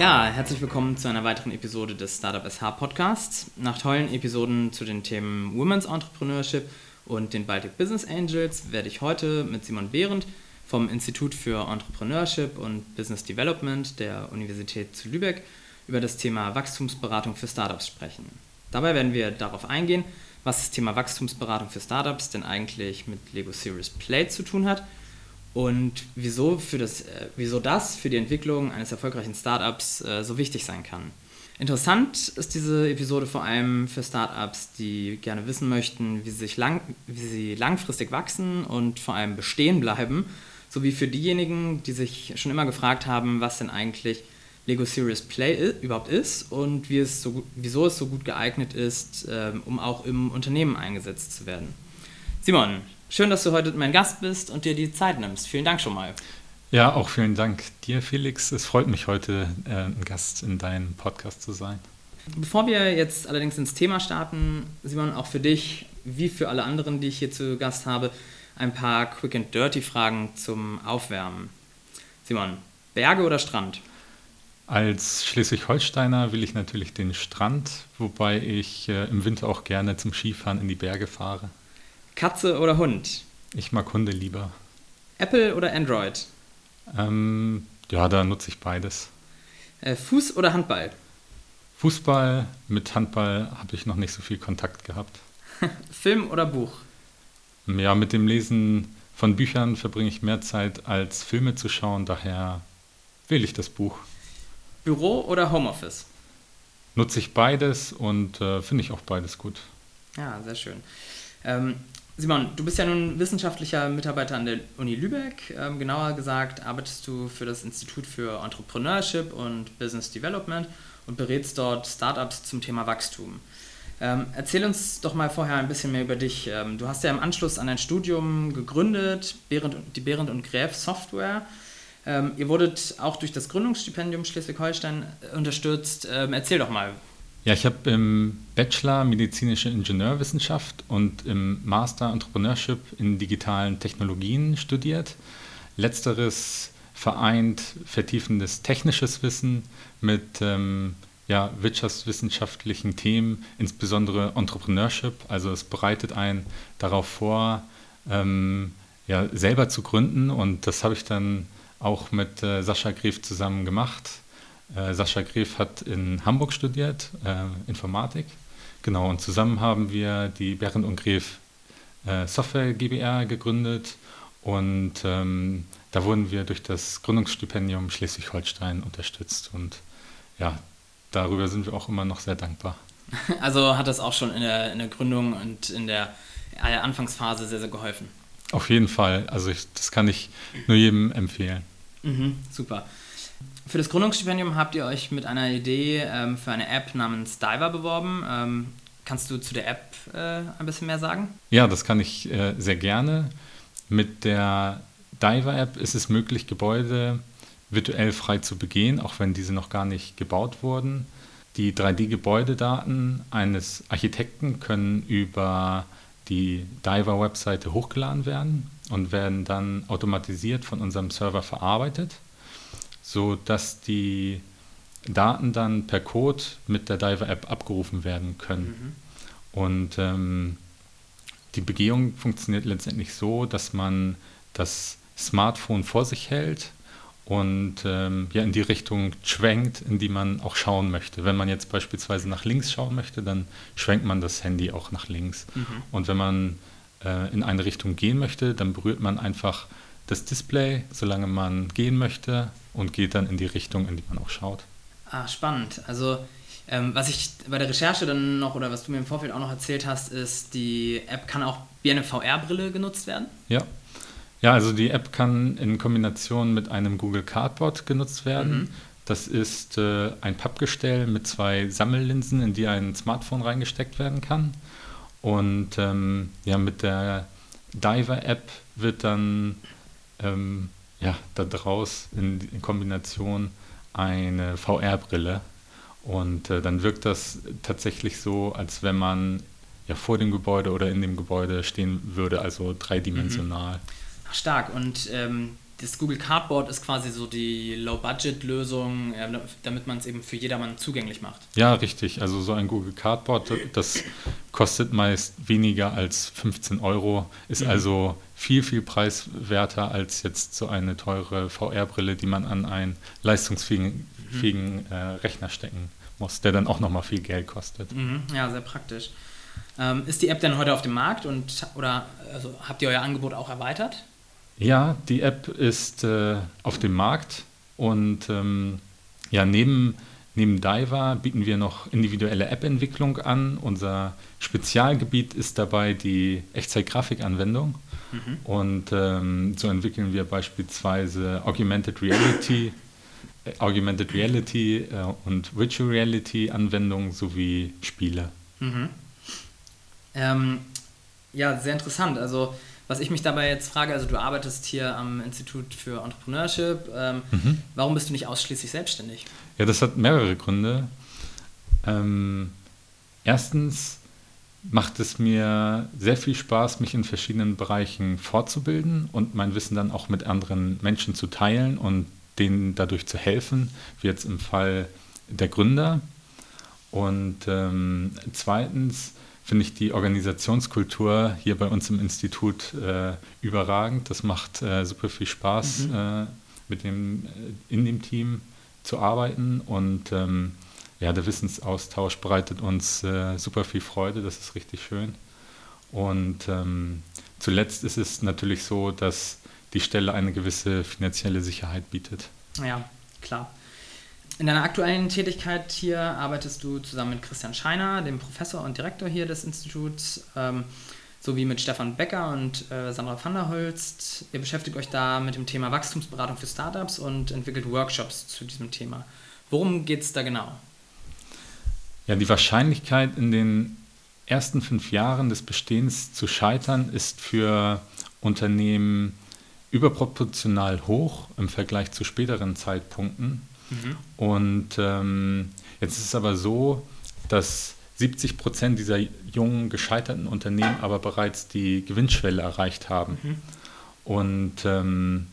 Ja, herzlich willkommen zu einer weiteren Episode des Startup SH Podcasts. Nach tollen Episoden zu den Themen Women's Entrepreneurship und den Baltic Business Angels werde ich heute mit Simon Behrendt vom Institut für Entrepreneurship und Business Development der Universität zu Lübeck über das Thema Wachstumsberatung für Startups sprechen. Dabei werden wir darauf eingehen, was das Thema Wachstumsberatung für Startups denn eigentlich mit Lego Series Play zu tun hat und wieso, für das, äh, wieso das für die Entwicklung eines erfolgreichen Startups äh, so wichtig sein kann. Interessant ist diese Episode vor allem für Startups, die gerne wissen möchten, wie sie, sich lang, wie sie langfristig wachsen und vor allem bestehen bleiben, sowie für diejenigen, die sich schon immer gefragt haben, was denn eigentlich Lego Serious Play überhaupt ist und wie es so, wieso es so gut geeignet ist, ähm, um auch im Unternehmen eingesetzt zu werden. Simon, schön, dass du heute mein Gast bist und dir die Zeit nimmst. Vielen Dank schon mal. Ja, auch vielen Dank dir, Felix. Es freut mich heute, äh, ein Gast in deinem Podcast zu sein. Bevor wir jetzt allerdings ins Thema starten, Simon, auch für dich, wie für alle anderen, die ich hier zu Gast habe, ein paar Quick and Dirty Fragen zum Aufwärmen. Simon, Berge oder Strand? Als Schleswig-Holsteiner will ich natürlich den Strand, wobei ich äh, im Winter auch gerne zum Skifahren in die Berge fahre. Katze oder Hund? Ich mag Hunde lieber. Apple oder Android? Ähm, ja, da nutze ich beides. Äh, Fuß oder Handball? Fußball, mit Handball habe ich noch nicht so viel Kontakt gehabt. Film oder Buch? Ja, mit dem Lesen von Büchern verbringe ich mehr Zeit als Filme zu schauen, daher wähle ich das Buch. Büro oder Homeoffice? Nutze ich beides und äh, finde ich auch beides gut. Ja, sehr schön. Ähm, Simon, du bist ja nun wissenschaftlicher Mitarbeiter an der Uni Lübeck. Ähm, genauer gesagt arbeitest du für das Institut für Entrepreneurship und Business Development und berätst dort Startups zum Thema Wachstum. Ähm, erzähl uns doch mal vorher ein bisschen mehr über dich. Ähm, du hast ja im Anschluss an dein Studium gegründet, Behrendt, die Behrendt und Gräf Software. Ähm, ihr wurdet auch durch das Gründungsstipendium Schleswig-Holstein äh, unterstützt. Ähm, erzähl doch mal, ja, ich habe im Bachelor medizinische Ingenieurwissenschaft und im Master Entrepreneurship in digitalen Technologien studiert. Letzteres vereint vertiefendes technisches Wissen mit ähm, ja, wirtschaftswissenschaftlichen Themen, insbesondere Entrepreneurship. Also es bereitet einen darauf vor, ähm, ja, selber zu gründen und das habe ich dann auch mit äh, Sascha Gref zusammen gemacht. Äh, Sascha Gref hat in Hamburg studiert, äh, Informatik. Genau, und zusammen haben wir die Bernd und Gref äh, Software GbR gegründet und ähm, da wurden wir durch das Gründungsstipendium Schleswig-Holstein unterstützt und ja, darüber sind wir auch immer noch sehr dankbar. Also hat das auch schon in der, in der Gründung und in der Anfangsphase sehr, sehr geholfen. Auf jeden Fall. Also ich, das kann ich nur jedem empfehlen. Mhm, super. Für das Gründungsstipendium habt ihr euch mit einer Idee ähm, für eine App namens Diver beworben. Ähm, kannst du zu der App äh, ein bisschen mehr sagen? Ja, das kann ich äh, sehr gerne. Mit der Diver-App ist es möglich, Gebäude virtuell frei zu begehen, auch wenn diese noch gar nicht gebaut wurden. Die 3D-Gebäudedaten eines Architekten können über die Diver-Webseite hochgeladen werden und werden dann automatisiert von unserem Server verarbeitet so dass die Daten dann per Code mit der Diver-App abgerufen werden können. Mhm. Und ähm, die Begehung funktioniert letztendlich so, dass man das Smartphone vor sich hält und ähm, ja, in die Richtung schwenkt, in die man auch schauen möchte. Wenn man jetzt beispielsweise nach links schauen möchte, dann schwenkt man das Handy auch nach links. Mhm. Und wenn man äh, in eine Richtung gehen möchte, dann berührt man einfach das Display, solange man gehen möchte und geht dann in die Richtung, in die man auch schaut. Ah, spannend. Also ähm, was ich bei der Recherche dann noch oder was du mir im Vorfeld auch noch erzählt hast, ist, die App kann auch wie eine VR-Brille genutzt werden? Ja. Ja, also die App kann in Kombination mit einem Google Cardboard genutzt werden. Mhm. Das ist äh, ein Pappgestell mit zwei Sammellinsen, in die ein Smartphone reingesteckt werden kann. Und ähm, ja, mit der Diver-App wird dann ähm, ja, daraus in, in Kombination eine VR-Brille. Und äh, dann wirkt das tatsächlich so, als wenn man ja vor dem Gebäude oder in dem Gebäude stehen würde, also dreidimensional. Mhm. Ach, stark. Und ähm, das Google Cardboard ist quasi so die Low-Budget-Lösung, äh, damit man es eben für jedermann zugänglich macht. Ja, richtig. Also so ein Google Cardboard, das kostet meist weniger als 15 Euro, ist mhm. also viel, viel preiswerter als jetzt so eine teure VR-Brille, die man an einen leistungsfähigen mhm. äh, Rechner stecken muss, der dann auch nochmal viel Geld kostet. Mhm. Ja, sehr praktisch. Ähm, ist die App denn heute auf dem Markt und oder also habt ihr euer Angebot auch erweitert? Ja, die App ist äh, auf dem Markt und ähm, ja, neben, neben Diver bieten wir noch individuelle App-Entwicklung an. Unser Spezialgebiet ist dabei die Echtzeit-Grafikanwendung. Mhm. Und ähm, so entwickeln wir beispielsweise Augmented Reality, äh, Augmented Reality äh, und Virtual Reality Anwendungen sowie Spiele. Mhm. Ähm, ja, sehr interessant. Also was ich mich dabei jetzt frage, also du arbeitest hier am Institut für Entrepreneurship, ähm, mhm. warum bist du nicht ausschließlich selbstständig? Ja, das hat mehrere Gründe. Ähm, erstens macht es mir sehr viel Spaß, mich in verschiedenen Bereichen fortzubilden und mein Wissen dann auch mit anderen Menschen zu teilen und denen dadurch zu helfen, wie jetzt im Fall der Gründer. Und ähm, zweitens finde ich die Organisationskultur hier bei uns im Institut äh, überragend. Das macht äh, super viel Spaß, mhm. äh, mit dem, äh, in dem Team zu arbeiten und ähm, ja, der Wissensaustausch bereitet uns äh, super viel Freude, das ist richtig schön. Und ähm, zuletzt ist es natürlich so, dass die Stelle eine gewisse finanzielle Sicherheit bietet. Ja, klar. In deiner aktuellen Tätigkeit hier arbeitest du zusammen mit Christian Scheiner, dem Professor und Direktor hier des Instituts, ähm, sowie mit Stefan Becker und äh, Sandra van der Holst. Ihr beschäftigt euch da mit dem Thema Wachstumsberatung für Startups und entwickelt Workshops zu diesem Thema. Worum geht es da genau? Ja, die Wahrscheinlichkeit in den ersten fünf Jahren des Bestehens zu scheitern ist für Unternehmen überproportional hoch im Vergleich zu späteren Zeitpunkten. Mhm. Und ähm, jetzt ist es aber so, dass 70 Prozent dieser jungen gescheiterten Unternehmen aber bereits die Gewinnschwelle erreicht haben. Mhm. Und ähm,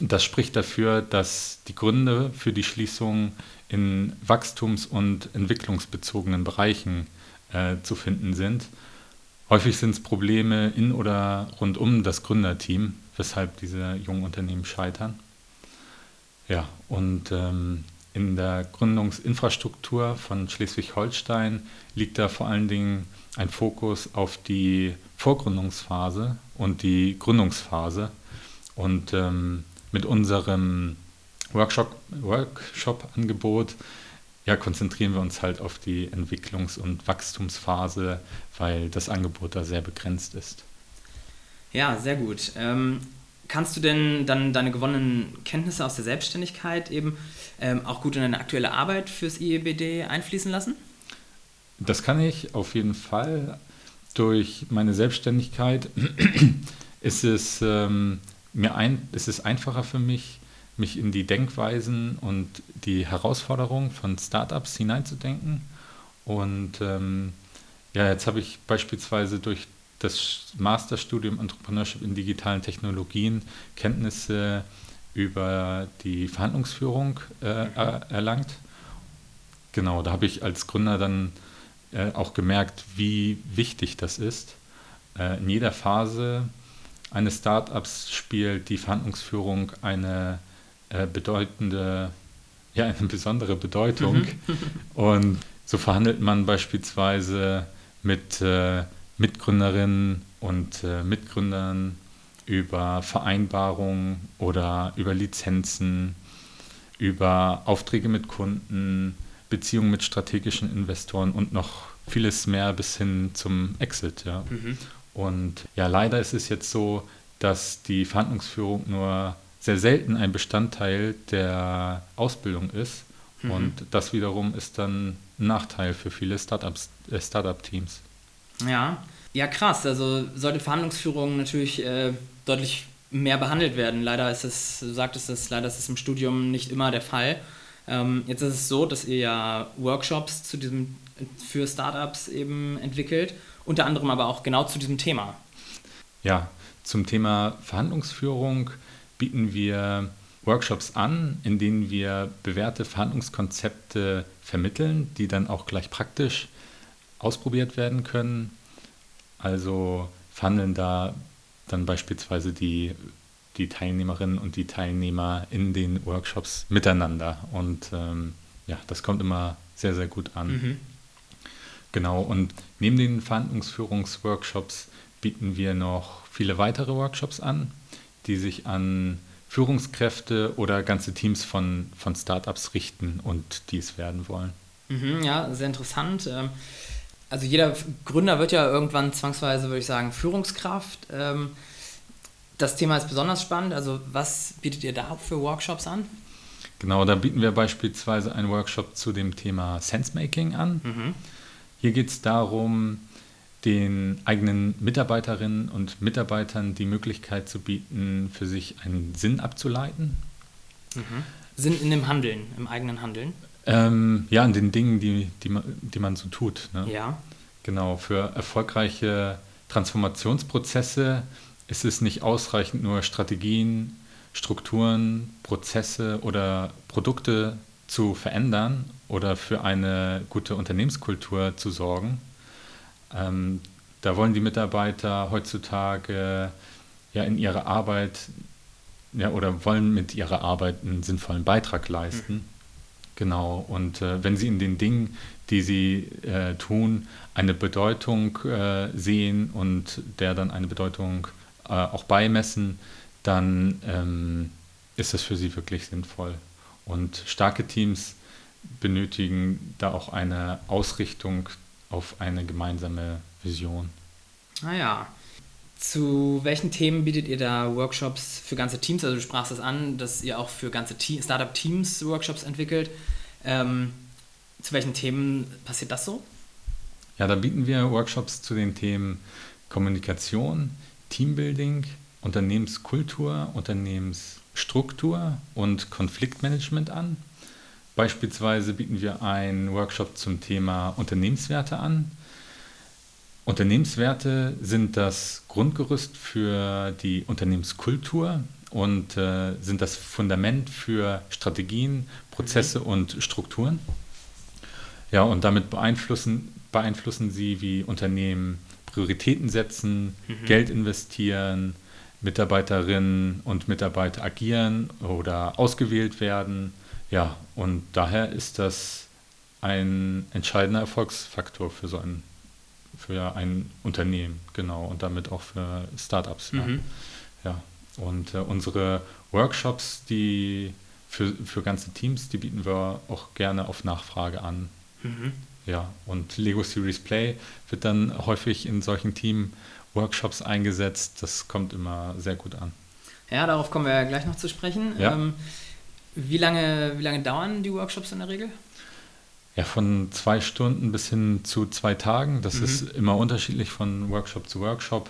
das spricht dafür, dass die Gründe für die Schließung in wachstums- und entwicklungsbezogenen Bereichen äh, zu finden sind. Häufig sind es Probleme in oder rund um das Gründerteam, weshalb diese jungen Unternehmen scheitern. Ja, und ähm, in der Gründungsinfrastruktur von Schleswig-Holstein liegt da vor allen Dingen ein Fokus auf die Vorgründungsphase und die Gründungsphase. Und ähm, mit unserem Workshop-Angebot Workshop ja, konzentrieren wir uns halt auf die Entwicklungs- und Wachstumsphase, weil das Angebot da sehr begrenzt ist. Ja, sehr gut. Ähm, Kannst du denn dann deine gewonnenen Kenntnisse aus der Selbstständigkeit eben ähm, auch gut in deine aktuelle Arbeit fürs IEBD einfließen lassen? Das kann ich auf jeden Fall. Durch meine Selbstständigkeit ist es, ähm, mir ein, ist es einfacher für mich, mich in die Denkweisen und die Herausforderungen von Startups hineinzudenken. Und ähm, ja, jetzt habe ich beispielsweise durch das Masterstudium Entrepreneurship in digitalen Technologien Kenntnisse über die Verhandlungsführung äh, erlangt. Genau, da habe ich als Gründer dann äh, auch gemerkt, wie wichtig das ist. Äh, in jeder Phase eines Startups spielt die Verhandlungsführung eine äh, bedeutende, ja, eine besondere Bedeutung. Mhm. Und so verhandelt man beispielsweise mit äh, Mitgründerinnen und äh, Mitgründern über Vereinbarungen oder über Lizenzen, über Aufträge mit Kunden, Beziehungen mit strategischen Investoren und noch vieles mehr bis hin zum Exit. Ja. Mhm. Und ja, leider ist es jetzt so, dass die Verhandlungsführung nur sehr selten ein Bestandteil der Ausbildung ist. Mhm. Und das wiederum ist dann ein Nachteil für viele äh, Startup-Teams. Ja, ja krass. Also sollte Verhandlungsführung natürlich äh, deutlich mehr behandelt werden. Leider ist es, du sagtest es, leider ist es im Studium nicht immer der Fall. Ähm, jetzt ist es so, dass ihr ja Workshops zu diesem, für Startups eben entwickelt, unter anderem aber auch genau zu diesem Thema. Ja, zum Thema Verhandlungsführung bieten wir Workshops an, in denen wir bewährte Verhandlungskonzepte vermitteln, die dann auch gleich praktisch ausprobiert werden können. Also verhandeln da dann beispielsweise die, die Teilnehmerinnen und die Teilnehmer in den Workshops miteinander. Und ähm, ja, das kommt immer sehr, sehr gut an. Mhm. Genau, und neben den Verhandlungsführungsworkshops bieten wir noch viele weitere Workshops an, die sich an Führungskräfte oder ganze Teams von, von Startups richten und dies werden wollen. Mhm, ja, sehr interessant. Ähm, also jeder Gründer wird ja irgendwann zwangsweise, würde ich sagen, Führungskraft. Ähm, das Thema ist besonders spannend. Also was bietet ihr da für Workshops an? Genau, da bieten wir beispielsweise einen Workshop zu dem Thema Sensemaking an. Mhm. Hier geht es darum, den eigenen Mitarbeiterinnen und Mitarbeitern die Möglichkeit zu bieten, für sich einen Sinn abzuleiten. Mhm. Sinn in dem Handeln, im eigenen Handeln? Ähm, ja, in den Dingen, die, die, man, die man so tut. Ne? Ja. Genau, für erfolgreiche Transformationsprozesse ist es nicht ausreichend, nur Strategien, Strukturen, Prozesse oder Produkte zu verändern oder für eine gute Unternehmenskultur zu sorgen, ähm, da wollen die Mitarbeiter heutzutage ja in ihrer Arbeit ja, oder wollen mit ihrer Arbeit einen sinnvollen Beitrag leisten. Mhm. Genau, und äh, wenn sie in den Dingen, die sie äh, tun, eine Bedeutung äh, sehen und der dann eine Bedeutung äh, auch beimessen, dann ähm, ist das für sie wirklich sinnvoll. Und starke Teams benötigen da auch eine Ausrichtung auf eine gemeinsame Vision. Ah ja. Zu welchen Themen bietet ihr da Workshops für ganze Teams? Also du sprachst es an, dass ihr auch für ganze Te Startup-Teams Workshops entwickelt. Ähm, zu welchen Themen passiert das so? Ja, da bieten wir Workshops zu den Themen Kommunikation, Teambuilding, Unternehmenskultur, Unternehmensstruktur und Konfliktmanagement an. Beispielsweise bieten wir einen Workshop zum Thema Unternehmenswerte an. Unternehmenswerte sind das Grundgerüst für die Unternehmenskultur und äh, sind das Fundament für Strategien, Prozesse mhm. und Strukturen. Ja, und damit beeinflussen, beeinflussen sie, wie Unternehmen Prioritäten setzen, mhm. Geld investieren, Mitarbeiterinnen und Mitarbeiter agieren oder ausgewählt werden ja, und daher ist das ein entscheidender Erfolgsfaktor für so ein, für ein Unternehmen, genau, und damit auch für Startups. Mhm. Ja. ja. Und äh, unsere Workshops, die für, für ganze Teams, die bieten wir auch gerne auf Nachfrage an. Mhm. Ja, und Lego Series Play wird dann häufig in solchen Team-Workshops eingesetzt. Das kommt immer sehr gut an. Ja, darauf kommen wir gleich noch zu sprechen. Ja. Ähm, wie lange, wie lange dauern die Workshops in der Regel? Ja, von zwei Stunden bis hin zu zwei Tagen. Das mhm. ist immer unterschiedlich von Workshop zu Workshop.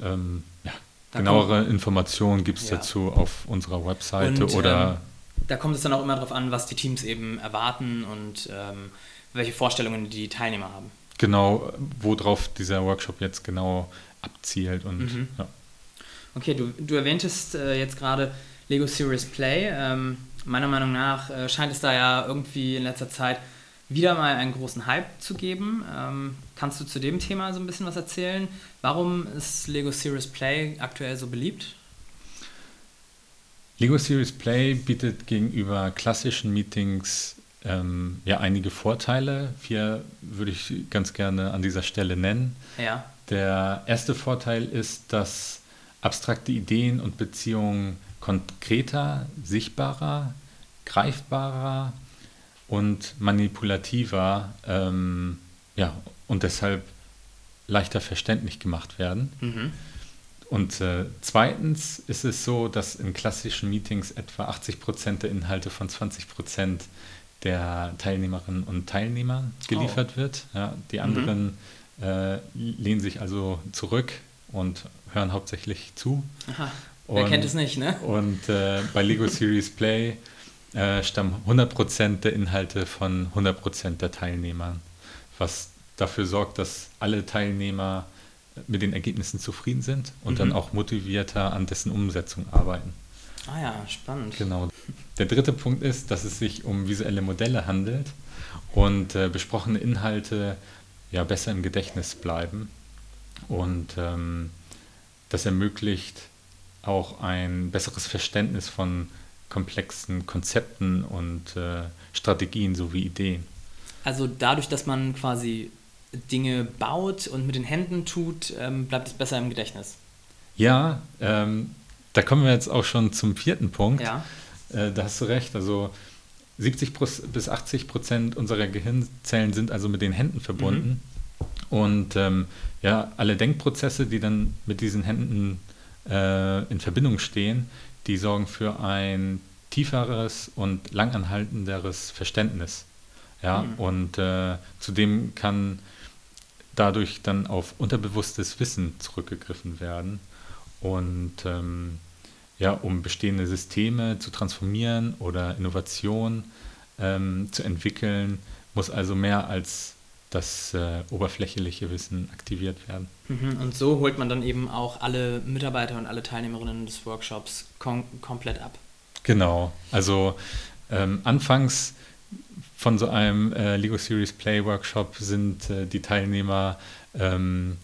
Ähm, ja, genauere Informationen gibt es ja. dazu auf unserer Webseite und, oder. Ähm, da kommt es dann auch immer darauf an, was die Teams eben erwarten und ähm, welche Vorstellungen die Teilnehmer haben. Genau, worauf dieser Workshop jetzt genau abzielt und mhm. ja. Okay, du, du erwähntest äh, jetzt gerade Lego Serious Play. Ähm, meiner Meinung nach äh, scheint es da ja irgendwie in letzter Zeit wieder mal einen großen Hype zu geben. Ähm, kannst du zu dem Thema so ein bisschen was erzählen? Warum ist Lego Series Play aktuell so beliebt? Lego Series Play bietet gegenüber klassischen Meetings ähm, ja einige Vorteile. Vier würde ich ganz gerne an dieser Stelle nennen. Ja. Der erste Vorteil ist, dass abstrakte Ideen und Beziehungen konkreter, sichtbarer, greifbarer und manipulativer ähm, ja, und deshalb leichter verständlich gemacht werden. Mhm. Und äh, zweitens ist es so, dass in klassischen Meetings etwa 80 Prozent der Inhalte von 20 Prozent der Teilnehmerinnen und Teilnehmer geliefert oh. wird. Ja, die anderen mhm. äh, lehnen sich also zurück und hören hauptsächlich zu. Aha. Wer kennt es nicht, ne? Und äh, bei Lego Series Play äh, stammen 100% der Inhalte von 100% der Teilnehmer, was dafür sorgt, dass alle Teilnehmer mit den Ergebnissen zufrieden sind und mhm. dann auch motivierter an dessen Umsetzung arbeiten. Ah ja, spannend. Genau. Der dritte Punkt ist, dass es sich um visuelle Modelle handelt und äh, besprochene Inhalte ja besser im Gedächtnis bleiben. Und ähm, das ermöglicht auch ein besseres Verständnis von komplexen Konzepten und äh, Strategien sowie Ideen. Also dadurch, dass man quasi Dinge baut und mit den Händen tut, ähm, bleibt es besser im Gedächtnis. Ja, ähm, da kommen wir jetzt auch schon zum vierten Punkt. Ja. Äh, da hast du recht. Also 70 bis 80 Prozent unserer Gehirnzellen sind also mit den Händen verbunden. Mhm. Und ähm, ja, alle Denkprozesse, die dann mit diesen Händen äh, in Verbindung stehen, die sorgen für ein tieferes und langanhaltenderes Verständnis. Ja, mhm. und äh, zudem kann dadurch dann auf unterbewusstes Wissen zurückgegriffen werden. Und ähm, ja, um bestehende Systeme zu transformieren oder Innovation ähm, zu entwickeln, muss also mehr als das äh, oberflächliche Wissen aktiviert werden. Mhm, und so holt man dann eben auch alle Mitarbeiter und alle Teilnehmerinnen des Workshops kom komplett ab. Genau, also ähm, anfangs von so einem äh, Lego Series Play Workshop sind äh, die Teilnehmer ähm,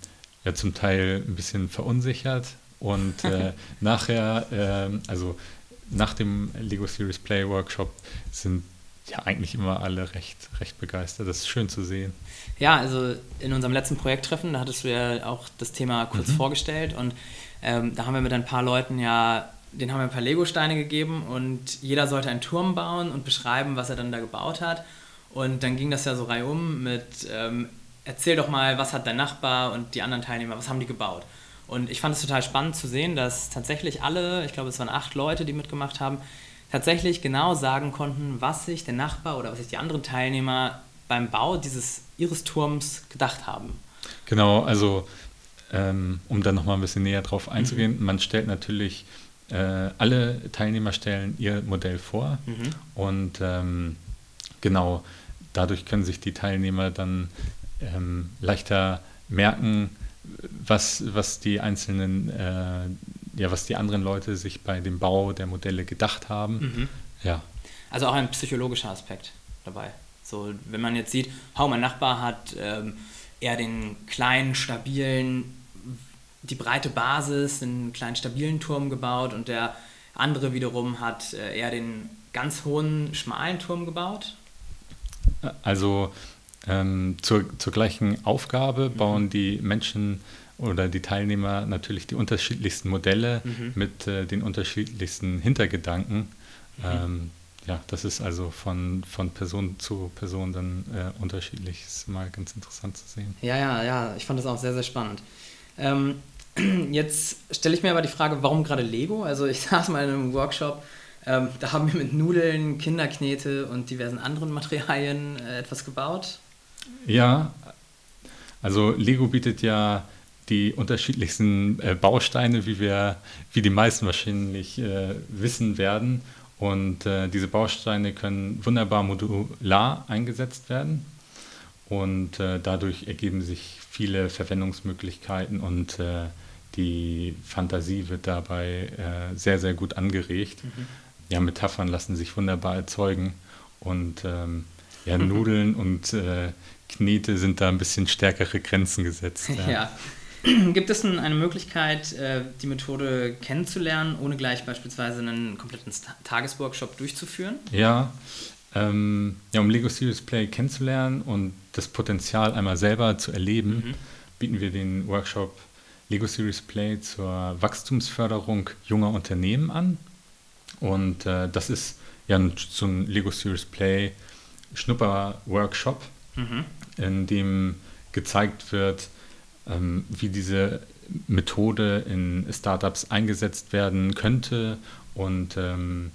ja zum Teil ein bisschen verunsichert und äh, nachher, ähm, also nach dem Lego Series Play Workshop sind ja eigentlich immer alle recht, recht begeistert. Das ist schön zu sehen. Ja, also in unserem letzten Projekttreffen, da hattest du ja auch das Thema kurz mhm. vorgestellt und ähm, da haben wir mit ein paar Leuten ja, denen haben wir ein paar Lego-Steine gegeben und jeder sollte einen Turm bauen und beschreiben, was er dann da gebaut hat. Und dann ging das ja so reihum mit, ähm, erzähl doch mal, was hat dein Nachbar und die anderen Teilnehmer, was haben die gebaut? Und ich fand es total spannend zu sehen, dass tatsächlich alle, ich glaube es waren acht Leute, die mitgemacht haben, tatsächlich genau sagen konnten, was sich der Nachbar oder was sich die anderen Teilnehmer beim Bau dieses ihres Turms gedacht haben. Genau, also ähm, um dann nochmal ein bisschen näher drauf einzugehen, mhm. man stellt natürlich, äh, alle Teilnehmer stellen ihr Modell vor mhm. und ähm, genau dadurch können sich die Teilnehmer dann ähm, leichter merken, was, was die einzelnen äh, ja, was die anderen Leute sich bei dem Bau der Modelle gedacht haben. Mhm. Ja. Also auch ein psychologischer Aspekt dabei. So, wenn man jetzt sieht, hau, mein Nachbar hat ähm, eher den kleinen, stabilen, die breite Basis, einen kleinen, stabilen Turm gebaut und der andere wiederum hat äh, eher den ganz hohen, schmalen Turm gebaut. Also ähm, zur, zur gleichen Aufgabe bauen mhm. die Menschen oder die Teilnehmer natürlich die unterschiedlichsten Modelle mhm. mit äh, den unterschiedlichsten Hintergedanken. Mhm. Ähm, ja, das ist also von, von Person zu Person dann äh, unterschiedlich. Ist mal ganz interessant zu sehen. Ja, ja, ja, ich fand das auch sehr, sehr spannend. Ähm, jetzt stelle ich mir aber die Frage, warum gerade Lego? Also ich saß mal in einem Workshop, ähm, da haben wir mit Nudeln, Kinderknete und diversen anderen Materialien äh, etwas gebaut. Ja, also Lego bietet ja die unterschiedlichsten äh, Bausteine, wie wir, wie die meisten wahrscheinlich äh, wissen werden. Und äh, diese Bausteine können wunderbar modular eingesetzt werden. Und äh, dadurch ergeben sich viele Verwendungsmöglichkeiten und äh, die Fantasie wird dabei äh, sehr, sehr gut angeregt. Mhm. Ja, Metaphern lassen sich wunderbar erzeugen. Und ähm, ja, Nudeln und Knete sind da ein bisschen stärkere Grenzen gesetzt. Ja. ja. Gibt es eine Möglichkeit, äh, die Methode kennenzulernen, ohne gleich beispielsweise einen kompletten Tagesworkshop durchzuführen? Ja, ähm, ja, um Lego Serious Play kennenzulernen und das Potenzial einmal selber zu erleben, mhm. bieten wir den Workshop Lego Serious Play zur Wachstumsförderung junger Unternehmen an. Und äh, das ist ja so ein Lego Serious Play Schnupper-Workshop, mhm. in dem gezeigt wird, ähm, wie diese Methode in Startups eingesetzt werden könnte. Und ähm,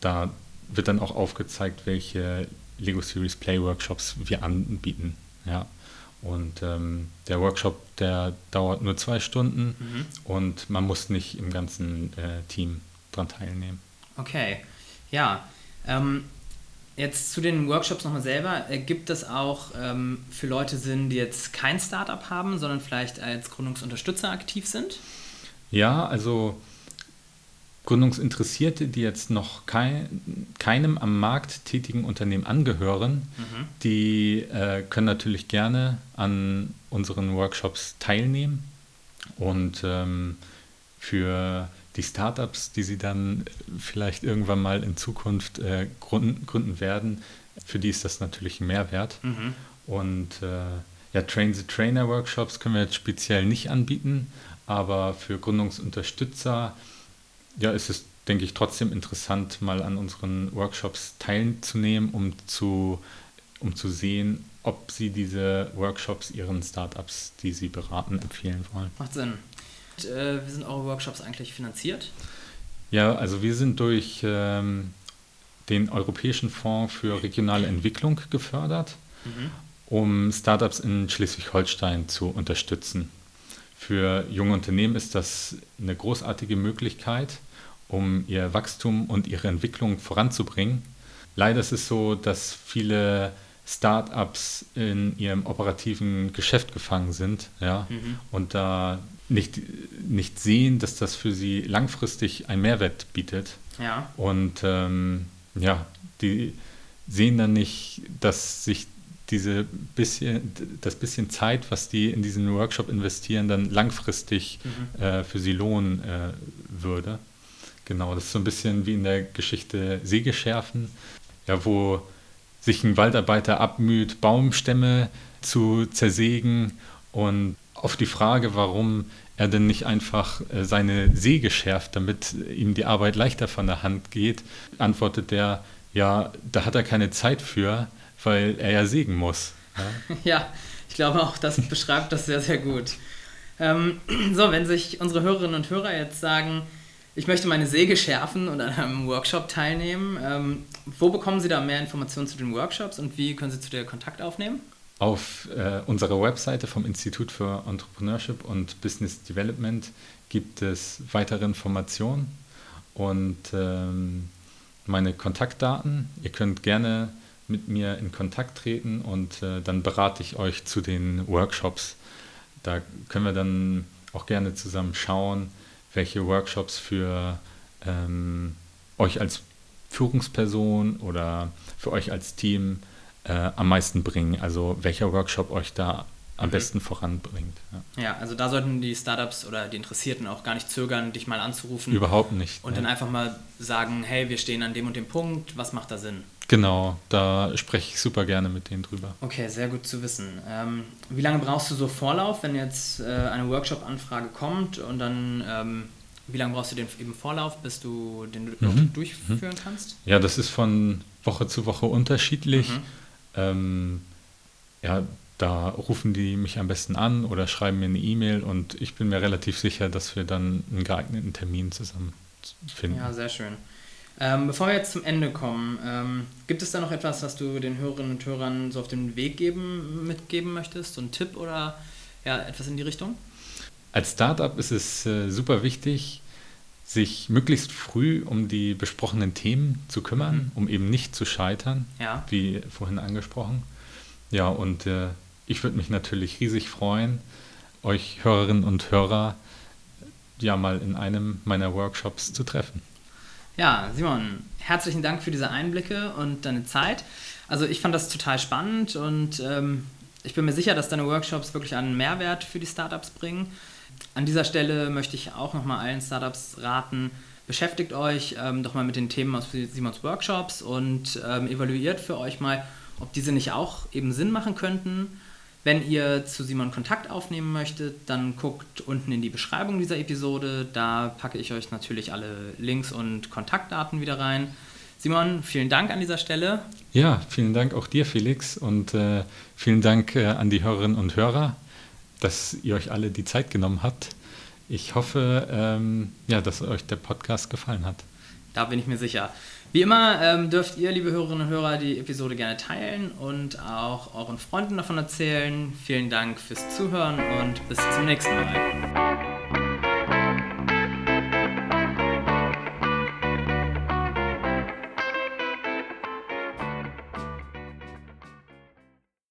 da wird dann auch aufgezeigt, welche Lego Series Play Workshops wir anbieten. Ja. Und ähm, der Workshop, der dauert nur zwei Stunden mhm. und man muss nicht im ganzen äh, Team dran teilnehmen. Okay, ja. Ähm, Jetzt zu den Workshops nochmal selber. Gibt es auch ähm, für Leute Sinn, die jetzt kein Startup haben, sondern vielleicht als Gründungsunterstützer aktiv sind? Ja, also Gründungsinteressierte, die jetzt noch kein, keinem am Markt tätigen Unternehmen angehören, mhm. die äh, können natürlich gerne an unseren Workshops teilnehmen. Und ähm, für die Startups, die sie dann vielleicht irgendwann mal in Zukunft äh, gründen, gründen, werden, für die ist das natürlich ein Mehrwert. Mhm. Und äh, ja, Train the Trainer Workshops können wir jetzt speziell nicht anbieten, aber für Gründungsunterstützer ja, ist es, denke ich, trotzdem interessant, mal an unseren Workshops teilzunehmen, um zu, um zu sehen, ob sie diese Workshops ihren Startups, die sie beraten, empfehlen wollen. Macht Sinn. Äh, wie sind eure Workshops eigentlich finanziert? Ja, also wir sind durch ähm, den Europäischen Fonds für regionale Entwicklung gefördert, mhm. um Startups in Schleswig-Holstein zu unterstützen. Für junge Unternehmen ist das eine großartige Möglichkeit, um ihr Wachstum und ihre Entwicklung voranzubringen. Leider ist es so, dass viele Startups in ihrem operativen Geschäft gefangen sind ja, mhm. und da nicht, nicht sehen, dass das für sie langfristig einen Mehrwert bietet. Ja. Und ähm, ja, die sehen dann nicht, dass sich diese bisschen, das bisschen Zeit, was die in diesen Workshop investieren, dann langfristig mhm. äh, für sie lohnen äh, würde. Genau, das ist so ein bisschen wie in der Geschichte Sägeschärfen, ja, wo sich ein Waldarbeiter abmüht, Baumstämme zu zersägen und auf die Frage, warum er denn nicht einfach äh, seine Säge schärft, damit ihm die Arbeit leichter von der Hand geht, antwortet er, ja, da hat er keine Zeit für, weil er ja sägen muss. Ja, ja ich glaube auch, das beschreibt das sehr, sehr gut. Ähm, so, wenn sich unsere Hörerinnen und Hörer jetzt sagen, ich möchte meine Säge schärfen und an einem Workshop teilnehmen, ähm, wo bekommen Sie da mehr Informationen zu den Workshops und wie können Sie zu dir Kontakt aufnehmen? Auf äh, unserer Webseite vom Institut für Entrepreneurship und Business Development gibt es weitere Informationen und ähm, meine Kontaktdaten. Ihr könnt gerne mit mir in Kontakt treten und äh, dann berate ich euch zu den Workshops. Da können wir dann auch gerne zusammen schauen, welche Workshops für ähm, euch als Führungsperson oder für euch als Team äh, am meisten bringen. Also welcher Workshop euch da am mhm. besten voranbringt. Ja. ja. also da sollten die Startups oder die Interessierten auch gar nicht zögern, dich mal anzurufen. Überhaupt nicht. Und ja. dann einfach mal sagen, hey, wir stehen an dem und dem Punkt, was macht da Sinn? Genau, da spreche ich super gerne mit denen drüber. Okay, sehr gut zu wissen. Ähm, wie lange brauchst du so Vorlauf, wenn jetzt äh, eine Workshop-Anfrage kommt und dann, ähm, wie lange brauchst du den eben Vorlauf, bis du den mhm. durchführen mhm. kannst? Ja, das ist von Woche zu Woche unterschiedlich. Ähm, ja, da rufen die mich am besten an oder schreiben mir eine E-Mail und ich bin mir relativ sicher, dass wir dann einen geeigneten Termin zusammen finden. Ja, sehr schön. Ähm, bevor wir jetzt zum Ende kommen, ähm, gibt es da noch etwas, was du den Hörerinnen und Hörern so auf den Weg geben, mitgeben möchtest? So ein Tipp oder ja, etwas in die Richtung? Als Startup ist es äh, super wichtig, sich möglichst früh um die besprochenen Themen zu kümmern, mhm. um eben nicht zu scheitern, ja. wie vorhin angesprochen. Ja, und äh, ich würde mich natürlich riesig freuen, euch Hörerinnen und Hörer ja mal in einem meiner Workshops zu treffen. Ja, Simon, herzlichen Dank für diese Einblicke und deine Zeit. Also ich fand das total spannend und ähm, ich bin mir sicher, dass deine Workshops wirklich einen Mehrwert für die Startups bringen. An dieser Stelle möchte ich auch nochmal allen Startups raten, beschäftigt euch ähm, doch mal mit den Themen aus Simons Workshops und ähm, evaluiert für euch mal, ob diese nicht auch eben Sinn machen könnten. Wenn ihr zu Simon Kontakt aufnehmen möchtet, dann guckt unten in die Beschreibung dieser Episode. Da packe ich euch natürlich alle Links und Kontaktdaten wieder rein. Simon, vielen Dank an dieser Stelle. Ja, vielen Dank auch dir, Felix, und äh, vielen Dank äh, an die Hörerinnen und Hörer, dass ihr euch alle die Zeit genommen habt. Ich hoffe, ähm, ja, dass euch der Podcast gefallen hat. Da bin ich mir sicher. Wie immer ähm, dürft ihr, liebe Hörerinnen und Hörer, die Episode gerne teilen und auch euren Freunden davon erzählen. Vielen Dank fürs Zuhören und bis zum nächsten Mal.